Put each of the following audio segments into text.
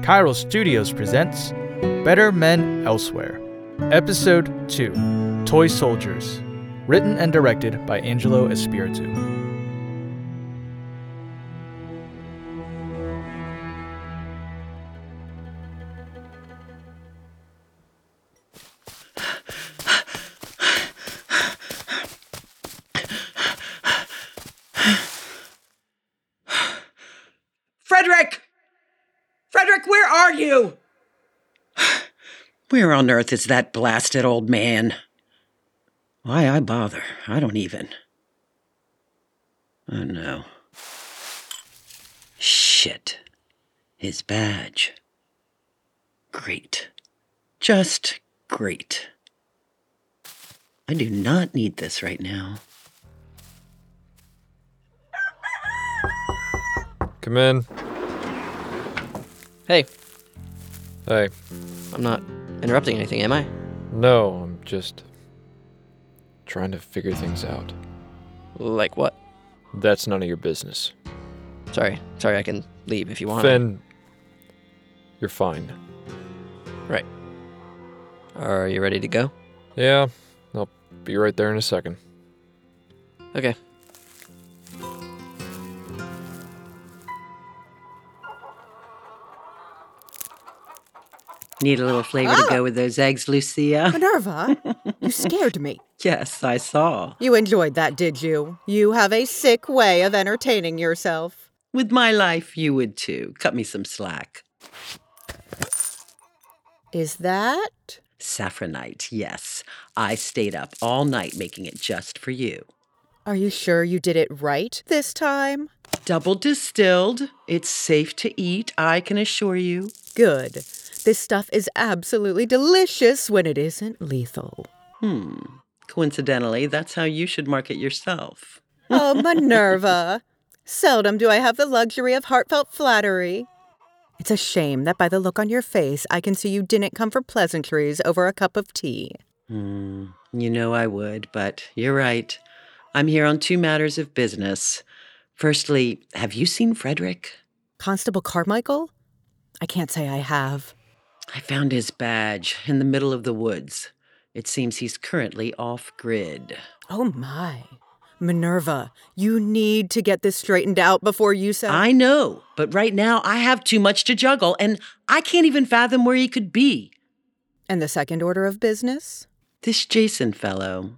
Chiral Studios presents Better Men Elsewhere, Episode 2 Toy Soldiers, written and directed by Angelo Espiritu. On earth is that blasted old man? Why I bother? I don't even. Oh no. Shit. His badge. Great. Just great. I do not need this right now. Come in. Hey, Hey. I'm not interrupting anything, am I? No, I'm just trying to figure things out. Like what? That's none of your business. Sorry, sorry, I can leave if you want. Finn, you're fine. Right. Are you ready to go? Yeah, I'll be right there in a second. Okay. Need a little flavor to go ah! with those eggs, Lucia? Minerva, you scared me. Yes, I saw. You enjoyed that, did you? You have a sick way of entertaining yourself. With my life, you would too. Cut me some slack. Is that? Saffronite, yes. I stayed up all night making it just for you. Are you sure you did it right this time? Double distilled. It's safe to eat, I can assure you. Good. This stuff is absolutely delicious when it isn't lethal. Hmm. Coincidentally, that's how you should market yourself. Oh, Minerva. Seldom do I have the luxury of heartfelt flattery. It's a shame that by the look on your face, I can see you didn't come for pleasantries over a cup of tea. Hmm. You know I would, but you're right. I'm here on two matters of business. Firstly, have you seen Frederick? Constable Carmichael? I can't say I have. I found his badge in the middle of the woods. It seems he's currently off grid. Oh my. Minerva, you need to get this straightened out before you say. I know, but right now I have too much to juggle, and I can't even fathom where he could be. And the second order of business? This Jason fellow.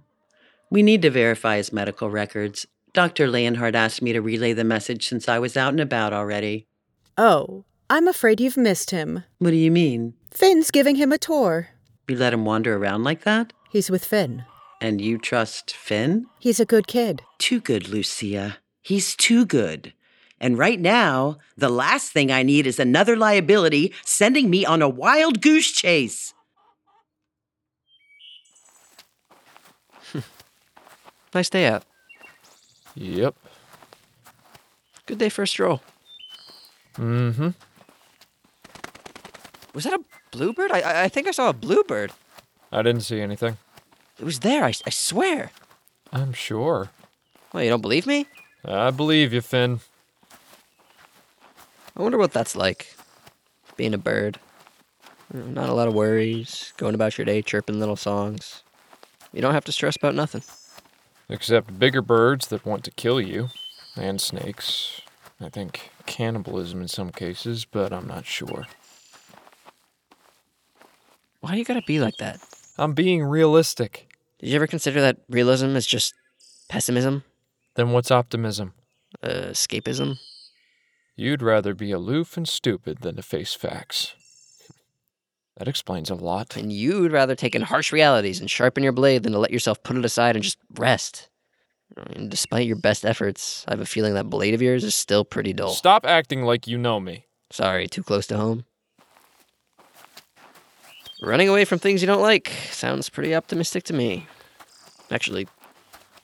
We need to verify his medical records. Dr. Leonhardt asked me to relay the message since I was out and about already. Oh, I'm afraid you've missed him. What do you mean? Finn's giving him a tour. You let him wander around like that? He's with Finn. And you trust Finn? He's a good kid. Too good, Lucia. He's too good. And right now, the last thing I need is another liability sending me on a wild goose chase. Nice day out. Yep. Good day for a stroll. Mm hmm. Was that a bluebird? I- I, think I saw a bluebird. I didn't see anything. It was there, I, I swear. I'm sure. Well, you don't believe me? I believe you, Finn. I wonder what that's like. Being a bird. Not a lot of worries, going about your day chirping little songs. You don't have to stress about nothing. Except bigger birds that want to kill you. And snakes. I think cannibalism in some cases, but I'm not sure. Why do you gotta be like that? I'm being realistic. Did you ever consider that realism is just pessimism? Then what's optimism? Uh, escapism? You'd rather be aloof and stupid than to face facts. That explains a lot. And you'd rather take in harsh realities and sharpen your blade than to let yourself put it aside and just rest. I mean, despite your best efforts, I have a feeling that blade of yours is still pretty dull. Stop acting like you know me. Sorry, too close to home. Running away from things you don't like sounds pretty optimistic to me. Actually,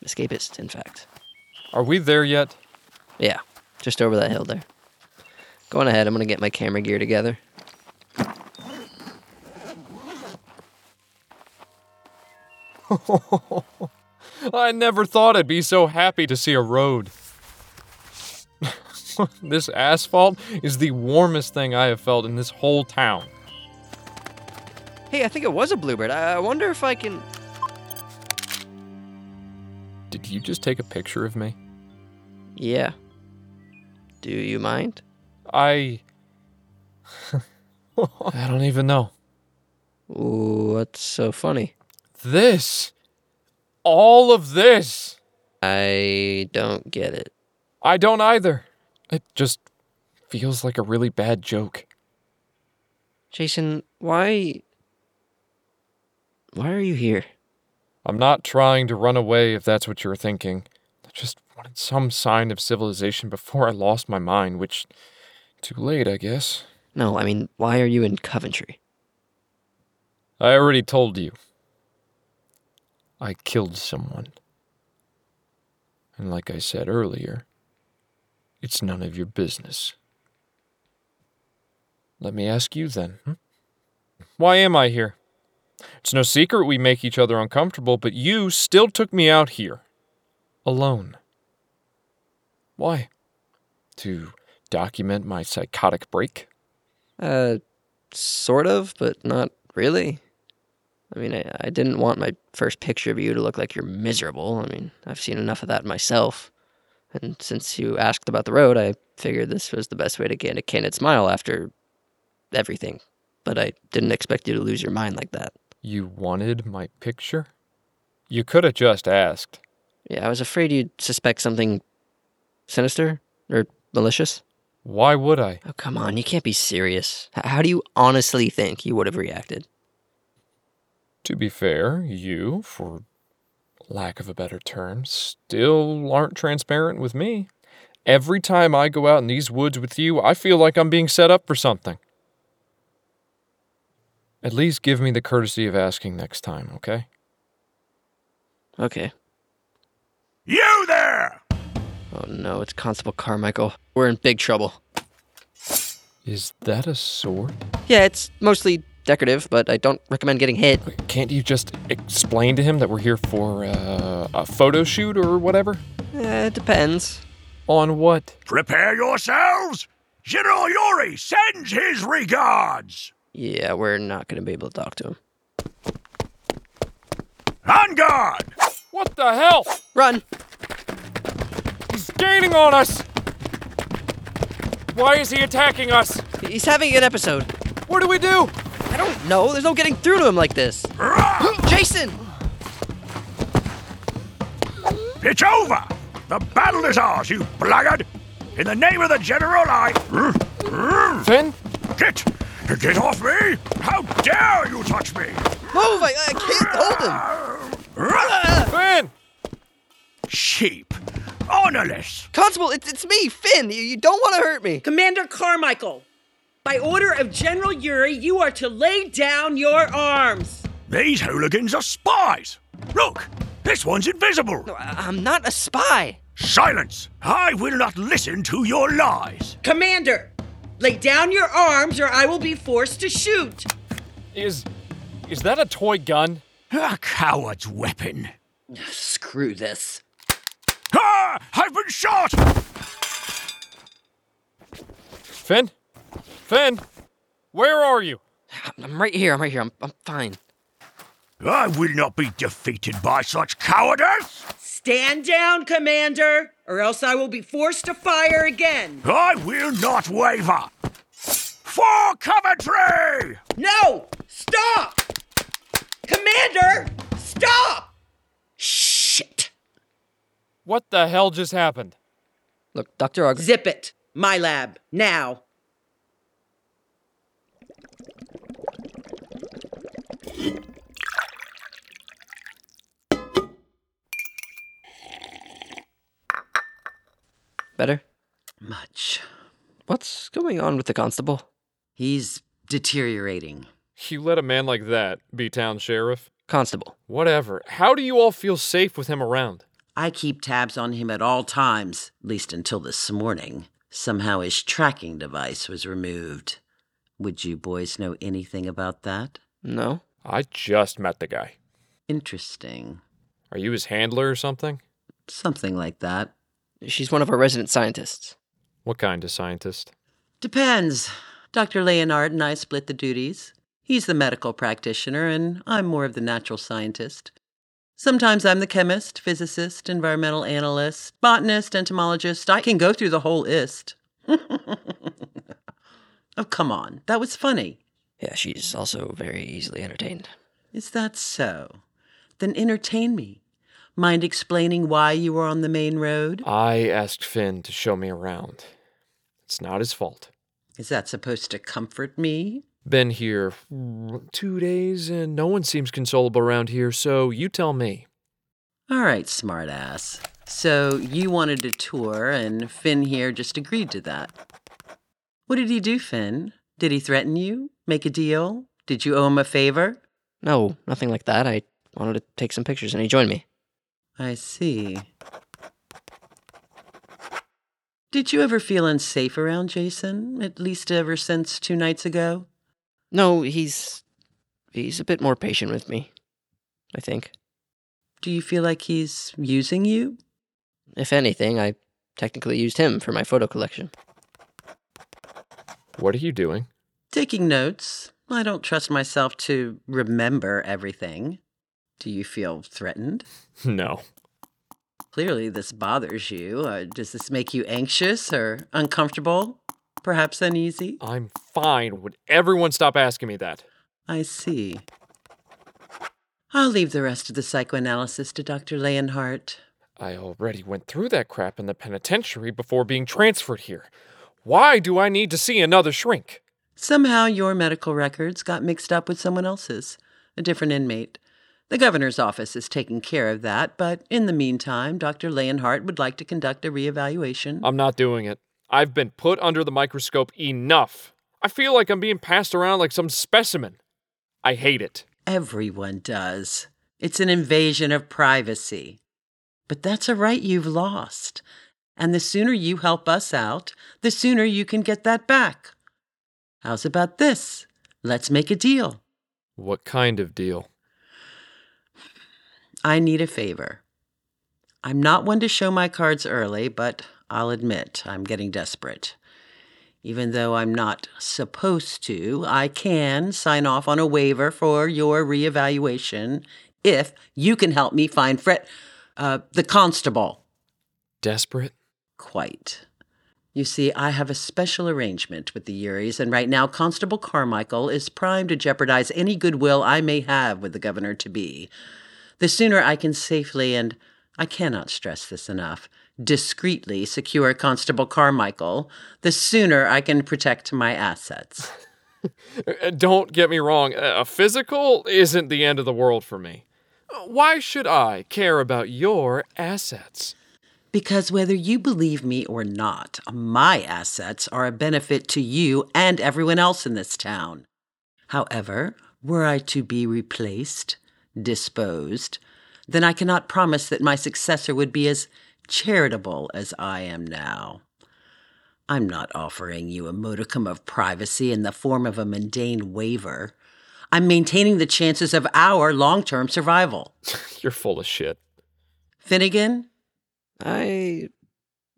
escapist, in fact. Are we there yet? Yeah, just over that hill there. Go on ahead, I'm gonna get my camera gear together. I never thought I'd be so happy to see a road. this asphalt is the warmest thing I have felt in this whole town. Hey, I think it was a bluebird. I I wonder if I can. Did you just take a picture of me? Yeah. Do you mind? I. I don't even know. What's so funny? This! All of this! I don't get it. I don't either. It just feels like a really bad joke. Jason, why. Why are you here? I'm not trying to run away if that's what you're thinking. I just wanted some sign of civilization before I lost my mind, which. Too late, I guess. No, I mean, why are you in Coventry? I already told you. I killed someone. And like I said earlier, it's none of your business. Let me ask you then. hmm? Why am I here? It's no secret we make each other uncomfortable, but you still took me out here. Alone. Why? To document my psychotic break? Uh, sort of, but not really. I mean, I, I didn't want my first picture of you to look like you're miserable. I mean, I've seen enough of that myself. And since you asked about the road, I figured this was the best way to get a candid smile after everything. But I didn't expect you to lose your mind like that. You wanted my picture? You could have just asked. Yeah, I was afraid you'd suspect something sinister or malicious. Why would I? Oh, come on, you can't be serious. H- how do you honestly think you would have reacted? To be fair, you, for lack of a better term, still aren't transparent with me. Every time I go out in these woods with you, I feel like I'm being set up for something. At least give me the courtesy of asking next time, okay? Okay. You there! Oh no, it's Constable Carmichael. We're in big trouble. Is that a sword? Yeah, it's mostly decorative, but I don't recommend getting hit. Can't you just explain to him that we're here for uh, a photo shoot or whatever? Eh, it depends. On what? Prepare yourselves! General Yuri sends his regards! Yeah, we're not going to be able to talk to him. On guard! What the hell? Run! He's gaining on us! Why is he attacking us? He's having an episode. What do we do? I don't know. There's no getting through to him like this. Jason! It's over! The battle is ours, you blackguard! In the name of the General, I. Finn? Get! Get off me! How dare you touch me! Move! I, I can't hold him! Finn! Sheep! Honorless! Constable, it's, it's me, Finn. You, you don't want to hurt me. Commander Carmichael, by order of General Yuri, you are to lay down your arms. These hooligans are spies! Look! This one's invisible! No, I'm not a spy. Silence! I will not listen to your lies! Commander, lay down your arms or I will be forced to shoot. Is. is that a toy gun? A coward's weapon! Screw this. Ah! I've been shot! Finn? Finn? Where are you? I'm right here. I'm right here. I'm, I'm fine. I will not be defeated by such cowardice! Stand down, Commander, or else I will be forced to fire again. I will not waver! For Coventry! No! Stop! Commander! Stop! Shit! What the hell just happened? Look, Dr. Ugg. Zip it. My lab. Now. Better? Much. What's going on with the constable? He's deteriorating. You let a man like that be town sheriff? Constable. Whatever. How do you all feel safe with him around? I keep tabs on him at all times, at least until this morning. Somehow his tracking device was removed. Would you boys know anything about that? No? I just met the guy. Interesting. Are you his handler or something? Something like that. She's one of our resident scientists. What kind of scientist? Depends. Dr. Leonhardt and I split the duties. He's the medical practitioner, and I'm more of the natural scientist. Sometimes I'm the chemist, physicist, environmental analyst, botanist, entomologist. I can go through the whole ist. oh, come on. That was funny. Yeah, she's also very easily entertained. Is that so? Then entertain me. Mind explaining why you were on the main road? I asked Finn to show me around. It's not his fault. Is that supposed to comfort me? Been here two days and no one seems consolable around here, so you tell me. All right, smartass. So you wanted a tour, and Finn here just agreed to that. What did he do, Finn? Did he threaten you? Make a deal? Did you owe him a favor? No, nothing like that. I wanted to take some pictures and he joined me. I see. Did you ever feel unsafe around Jason? At least ever since two nights ago? No, he's he's a bit more patient with me. I think. Do you feel like he's using you? If anything, I technically used him for my photo collection. What are you doing? Taking notes. I don't trust myself to remember everything. Do you feel threatened? No. Clearly, this bothers you. Uh, does this make you anxious or uncomfortable? Perhaps uneasy? I'm fine. Would everyone stop asking me that? I see. I'll leave the rest of the psychoanalysis to Dr. Leonhardt. I already went through that crap in the penitentiary before being transferred here. Why do I need to see another shrink? Somehow your medical records got mixed up with someone else's, a different inmate. The governor's office is taking care of that, but in the meantime, Dr. Leonhardt would like to conduct a reevaluation. I'm not doing it. I've been put under the microscope enough. I feel like I'm being passed around like some specimen. I hate it. Everyone does. It's an invasion of privacy. But that's a right you've lost. And the sooner you help us out, the sooner you can get that back. How's about this? Let's make a deal. What kind of deal? I need a favor. I'm not one to show my cards early, but I'll admit I'm getting desperate. Even though I'm not supposed to, I can sign off on a waiver for your reevaluation if you can help me find Fred, uh, the constable. Desperate? Quite. You see, I have a special arrangement with the Yuris, and right now Constable Carmichael is primed to jeopardize any goodwill I may have with the governor to be. The sooner I can safely, and I cannot stress this enough, discreetly secure Constable Carmichael, the sooner I can protect my assets. Uh, Don't get me wrong, a physical isn't the end of the world for me. Why should I care about your assets? Because whether you believe me or not, my assets are a benefit to you and everyone else in this town. However, were I to be replaced, disposed, then I cannot promise that my successor would be as charitable as I am now. I'm not offering you a modicum of privacy in the form of a mundane waiver. I'm maintaining the chances of our long term survival. You're full of shit. Finnegan, I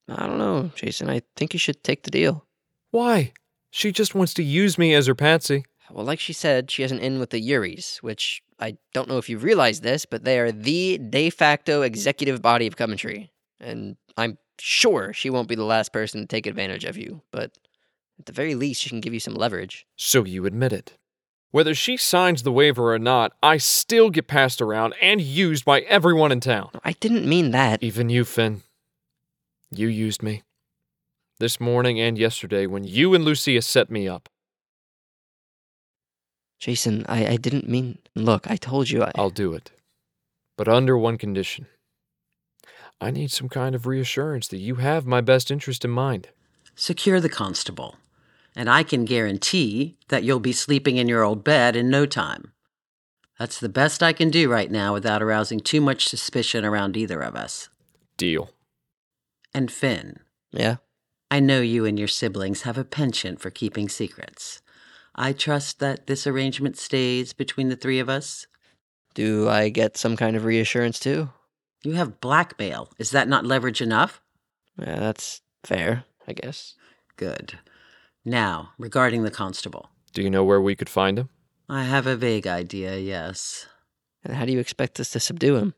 I don't know, Jason. I think you should take the deal. Why? She just wants to use me as her patsy. Well, like she said, she has an in with the Yuris, which I don't know if you realize this, but they are the de facto executive body of Coventry. And I'm sure she won't be the last person to take advantage of you, but at the very least, she can give you some leverage. So you admit it. Whether she signs the waiver or not, I still get passed around and used by everyone in town. I didn't mean that. Even you, Finn. You used me. This morning and yesterday when you and Lucia set me up. Jason, I, I didn't mean. Look, I told you I. I'll do it. But under one condition. I need some kind of reassurance that you have my best interest in mind. secure the constable, and I can guarantee that you'll be sleeping in your old bed in no time. That's the best I can do right now without arousing too much suspicion around either of us. Deal. And Finn, Yeah? I know you and your siblings have a penchant for keeping secrets. I trust that this arrangement stays between the three of us. Do I get some kind of reassurance too? You have blackmail. Is that not leverage enough? Yeah, that's fair. I guess. Good. Now, regarding the constable. Do you know where we could find him? I have a vague idea, yes. And how do you expect us to subdue him?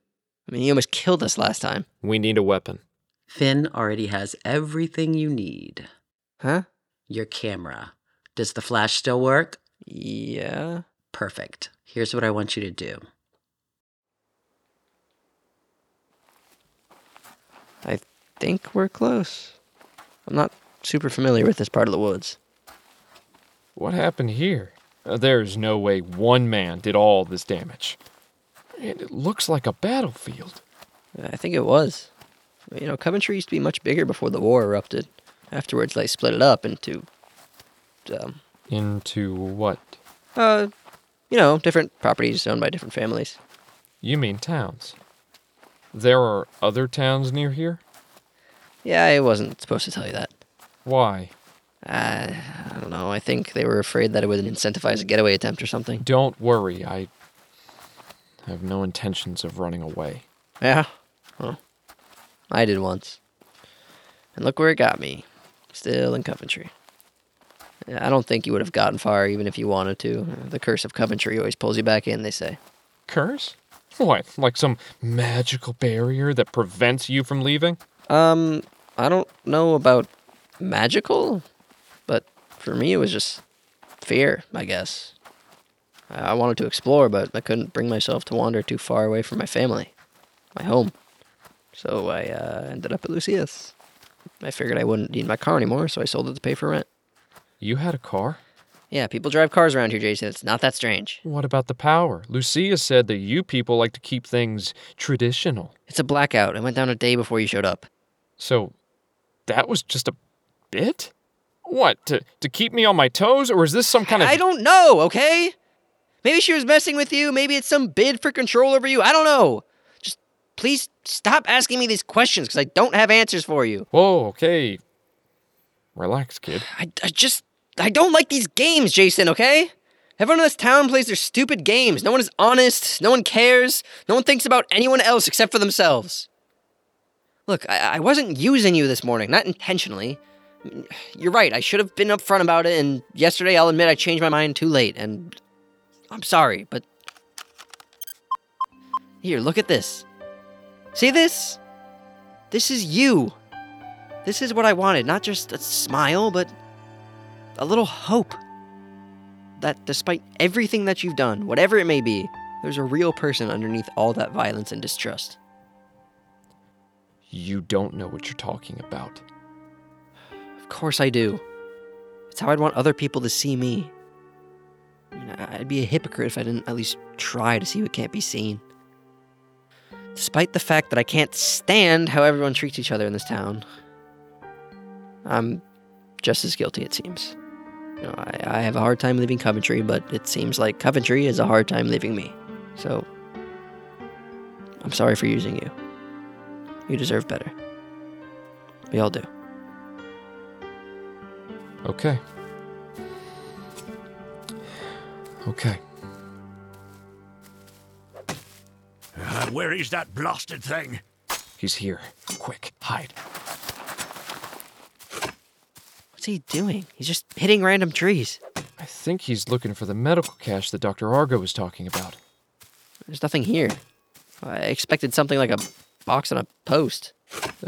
I mean, he almost killed us last time. We need a weapon. Finn already has everything you need. Huh? Your camera. Does the flash still work? Yeah. Perfect. Here's what I want you to do. I think we're close. I'm not super familiar with this part of the woods. What happened here? Uh, there's no way one man did all this damage. And it looks like a battlefield. I think it was. You know, Coventry used to be much bigger before the war erupted. Afterwards, they split it up into, um, Into what? uh, you know, different properties owned by different families. You mean towns. There are other towns near here? Yeah, I wasn't supposed to tell you that. Why? Uh, I don't know. I think they were afraid that it would incentivize a getaway attempt or something. Don't worry, I have no intentions of running away. Yeah. Well, I did once. And look where it got me. Still in Coventry. I don't think you would have gotten far even if you wanted to. The curse of Coventry always pulls you back in, they say. Curse? What, like some magical barrier that prevents you from leaving? Um, I don't know about magical, but for me it was just fear, I guess. I I wanted to explore, but I couldn't bring myself to wander too far away from my family, my home. So I uh, ended up at Lucia's. I figured I wouldn't need my car anymore, so I sold it to pay for rent. You had a car? Yeah, people drive cars around here, Jason. It's not that strange. What about the power? Lucia said that you people like to keep things traditional. It's a blackout. It went down a day before you showed up. So that was just a bit? What, to, to keep me on my toes? Or is this some kind of. I don't know, okay? Maybe she was messing with you. Maybe it's some bid for control over you. I don't know. Just please stop asking me these questions because I don't have answers for you. Whoa, okay. Relax, kid. I, I just, I don't like these games, Jason, okay? Everyone in this town plays their stupid games. No one is honest. No one cares. No one thinks about anyone else except for themselves. Look, I, I wasn't using you this morning, not intentionally. You're right, I should have been upfront about it, and yesterday I'll admit I changed my mind too late, and I'm sorry, but. Here, look at this. See this? This is you. This is what I wanted, not just a smile, but a little hope. That despite everything that you've done, whatever it may be, there's a real person underneath all that violence and distrust. You don't know what you're talking about. Of course I do. It's how I'd want other people to see me. I mean, I'd be a hypocrite if I didn't at least try to see what can't be seen. Despite the fact that I can't stand how everyone treats each other in this town, I'm just as guilty, it seems. You know, I, I have a hard time leaving Coventry, but it seems like Coventry has a hard time leaving me. So, I'm sorry for using you. You deserve better. We all do. Okay. Okay. Uh, where is that blasted thing? He's here. Quick, hide. What's he doing? He's just hitting random trees. I think he's looking for the medical cache that Dr. Argo was talking about. There's nothing here. I expected something like a box on a post.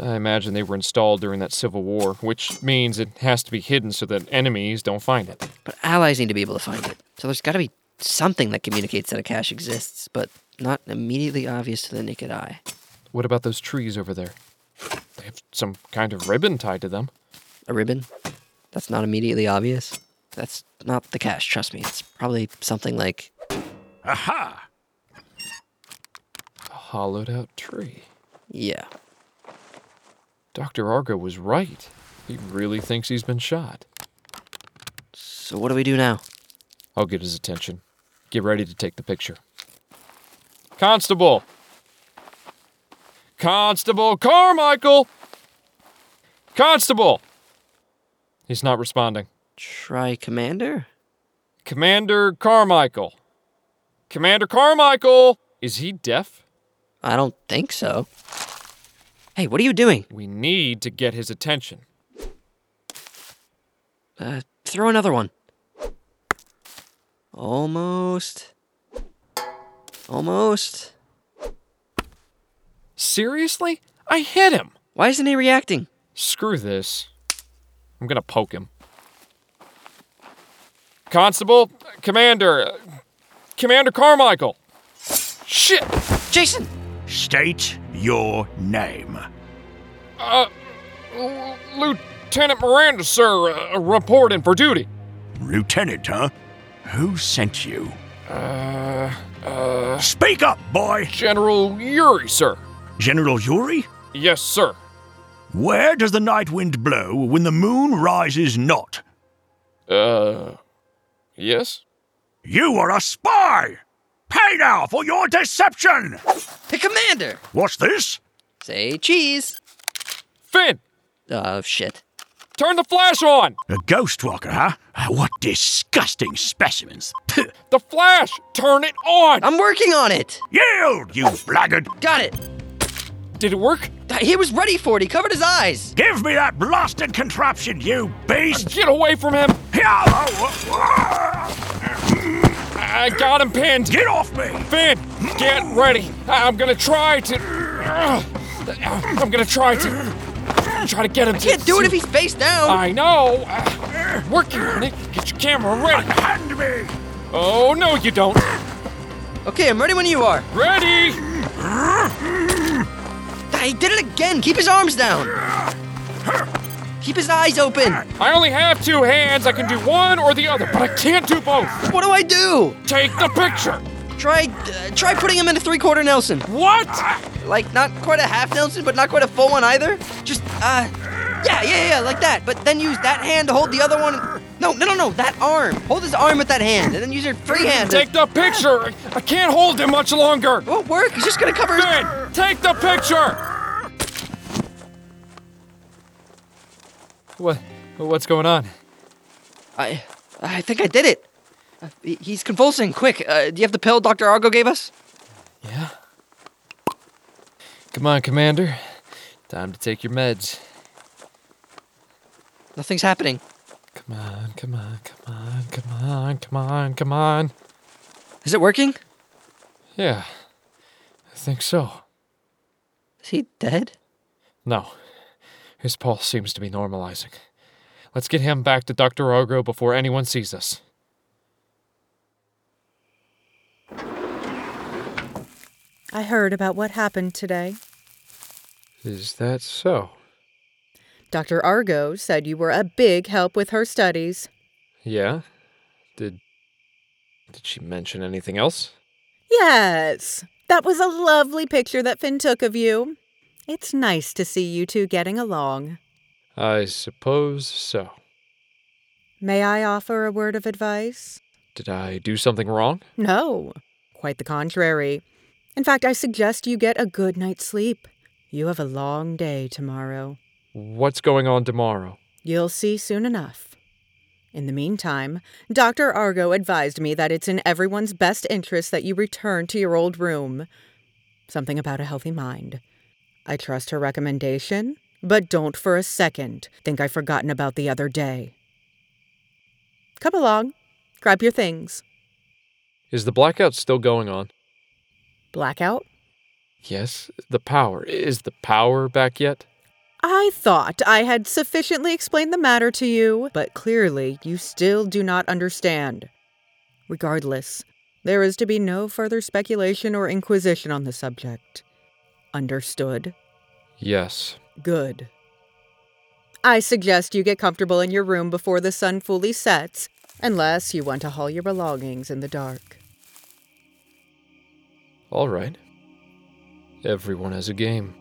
I imagine they were installed during that civil war, which means it has to be hidden so that enemies don't find it. But allies need to be able to find it. So there's got to be something that communicates that a cache exists, but not immediately obvious to the naked eye. What about those trees over there? They have some kind of ribbon tied to them. A ribbon? That's not immediately obvious. That's not the cache, trust me. It's probably something like Aha! A hollowed out tree. yeah. Dr. Argo was right. He really thinks he's been shot. So what do we do now? I'll get his attention. Get ready to take the picture. Constable! Constable Carmichael! Constable! He's not responding. Try commander? Commander Carmichael. Commander Carmichael! Is he deaf? I don't think so. Hey, what are you doing? We need to get his attention. Uh, throw another one. Almost. Almost. Seriously? I hit him. Why isn't he reacting? Screw this. I'm gonna poke him. Constable, Commander, Commander Carmichael. Shit! Jason! State your name. Uh, L- Lieutenant Miranda, sir, uh, reporting for duty. Lieutenant, huh? Who sent you? Uh, uh, Speak up, boy! General Yuri, sir. General Yuri? Yes, sir. Where does the night wind blow when the moon rises not? Uh, yes? You are a spy! Pay now for your deception! The Commander! What's this? Say cheese! Finn, Oh, shit. turn the flash on! A ghost walker, huh? What disgusting specimens. The flash! Turn it on! I'm working on it! Yield, you blackguard! Got it! Did it work? He was ready for it. He covered his eyes. Give me that blasted contraption, you beast! Get away from him! Get I got him pinned! Get off me! Finn, get ready! I'm gonna try to. I'm gonna try to. Try to get him to. Can't do it if he's face down. I know! Working on it! Get your camera ready! Hand me! Oh, no, you don't! Okay, I'm ready when you are. Ready! He did it again. Keep his arms down. Keep his eyes open. I only have two hands. I can do one or the other, but I can't do both. What do I do? Take the picture. Try, uh, try putting him in a three-quarter Nelson. What? Like not quite a half Nelson, but not quite a full one either. Just, uh, yeah, yeah, yeah, like that. But then use that hand to hold the other one. No, no, no, no, that arm. Hold his arm with that hand, and then use your free hand. Take the picture. I can't hold him much longer. It won't work. He's just gonna cover his. Finn, take the picture. What? What's going on? I, I think I did it. Uh, he's convulsing. Quick, uh, do you have the pill Dr. Argo gave us? Yeah. Come on, Commander. Time to take your meds. Nothing's happening. Come on, come on, come on, come on, come on, come on. Is it working? Yeah, I think so. Is he dead? No, his pulse seems to be normalizing. Let's get him back to Dr. Argo before anyone sees us. I heard about what happened today. Is that so? Dr. Argo said you were a big help with her studies. Yeah? Did. Did she mention anything else? Yes, that was a lovely picture that Finn took of you. It's nice to see you two getting along. I suppose so. May I offer a word of advice? Did I do something wrong? No, quite the contrary. In fact, I suggest you get a good night's sleep. You have a long day tomorrow. What's going on tomorrow? You'll see soon enough. In the meantime, Dr. Argo advised me that it's in everyone's best interest that you return to your old room. Something about a healthy mind. I trust her recommendation, but don't for a second think I've forgotten about the other day. Come along. Grab your things. Is the blackout still going on? Blackout? Yes, the power. Is the power back yet? I thought I had sufficiently explained the matter to you, but clearly you still do not understand. Regardless, there is to be no further speculation or inquisition on the subject. Understood? Yes. Good. I suggest you get comfortable in your room before the sun fully sets, unless you want to haul your belongings in the dark. All right. Everyone has a game.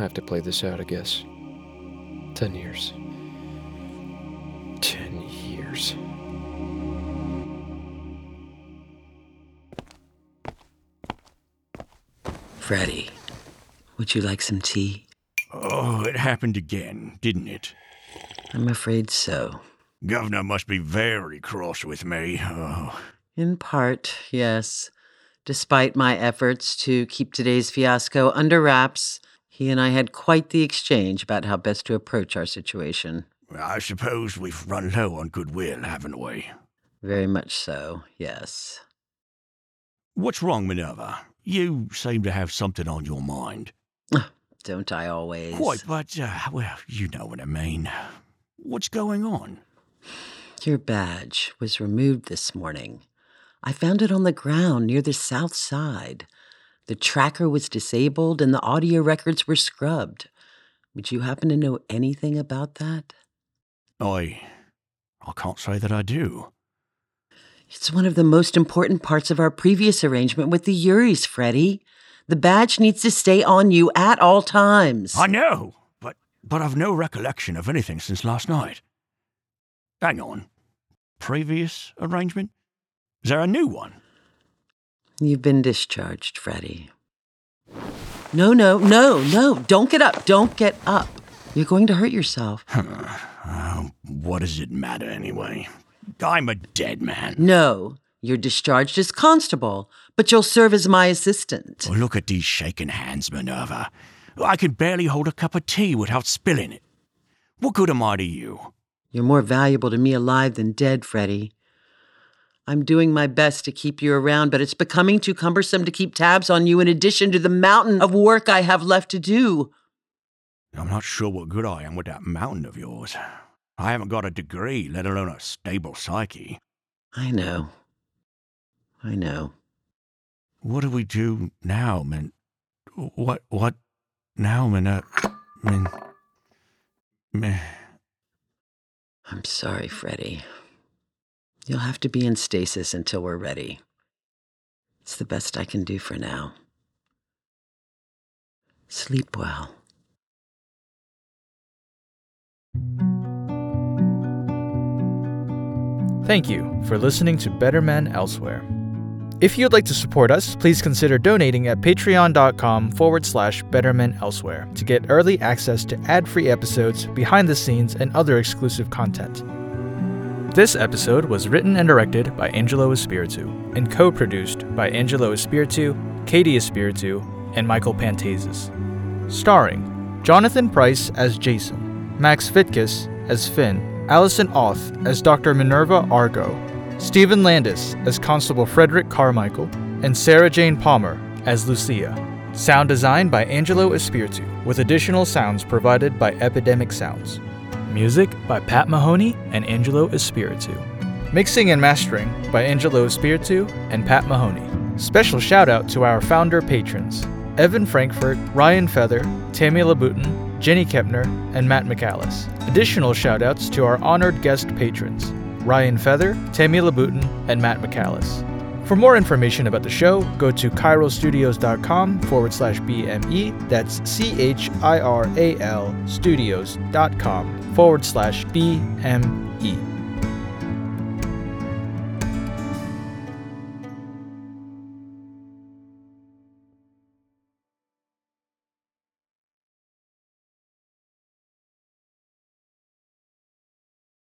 I have to play this out, I guess. Ten years. Ten years. Freddy, would you like some tea? Oh, it happened again, didn't it? I'm afraid so. Governor must be very cross with me. Oh. In part, yes. Despite my efforts to keep today's fiasco under wraps, he and I had quite the exchange about how best to approach our situation. I suppose we've run low on goodwill, haven't we? Very much so, yes. What's wrong, Minerva? You seem to have something on your mind. Don't I always? Quite, but, uh, well, you know what I mean. What's going on? Your badge was removed this morning. I found it on the ground near the south side. The tracker was disabled and the audio records were scrubbed. Would you happen to know anything about that? I. I can't say that I do. It's one of the most important parts of our previous arrangement with the Yuris, Freddy. The badge needs to stay on you at all times. I know, but but I've no recollection of anything since last night. Hang on. Previous arrangement? Is there a new one? You've been discharged, Freddie. No, no, no, no. Don't get up. Don't get up. You're going to hurt yourself. Uh, what does it matter anyway? I'm a dead man. No, you're discharged as constable, but you'll serve as my assistant. Oh, look at these shaking hands, Minerva. I can barely hold a cup of tea without spilling it. What good am I to you? You're more valuable to me alive than dead, Freddie. I'm doing my best to keep you around, but it's becoming too cumbersome to keep tabs on you in addition to the mountain of work I have left to do. I'm not sure what good I am with that mountain of yours. I haven't got a degree, let alone a stable psyche. I know. I know. What do we do now, Min? What, what now, Min? Uh, Min? Min? I'm sorry, Freddie. You'll have to be in stasis until we're ready. It's the best I can do for now. Sleep well. Thank you for listening to Better Men Elsewhere. If you'd like to support us, please consider donating at patreon.com forward slash bettermen elsewhere to get early access to ad free episodes, behind the scenes, and other exclusive content. This episode was written and directed by Angelo Espiritu and co produced by Angelo Espiritu, Catie Espiritu, and Michael Pantazis. Starring Jonathan Price as Jason, Max Vitkus as Finn, Alison Auth as Dr. Minerva Argo, Steven Landes as Constable Frederick Carmichael, and Sara Jane Palmer as Lucia. Sound design by Angelo Espiritu, with additional sounds provided by Epidemic Sounds. Music by Pat Mahoney and Angelo Espiritu. Mixing and mastering by Angelo Espiritu and Pat Mahoney. Special shout out to our founder patrons Evan Frankfort, Ryan Feather, Tammy Lebouton, Jenny Kempner, and Matt McAllis. Additional shout outs to our honored guest patrons Ryan Feather, Tammy Lebouton, and Matt McAllis. For more information about the show, go to chiralstudios.com forward slash BME. That's C H I R A L studios.com forward slash BME.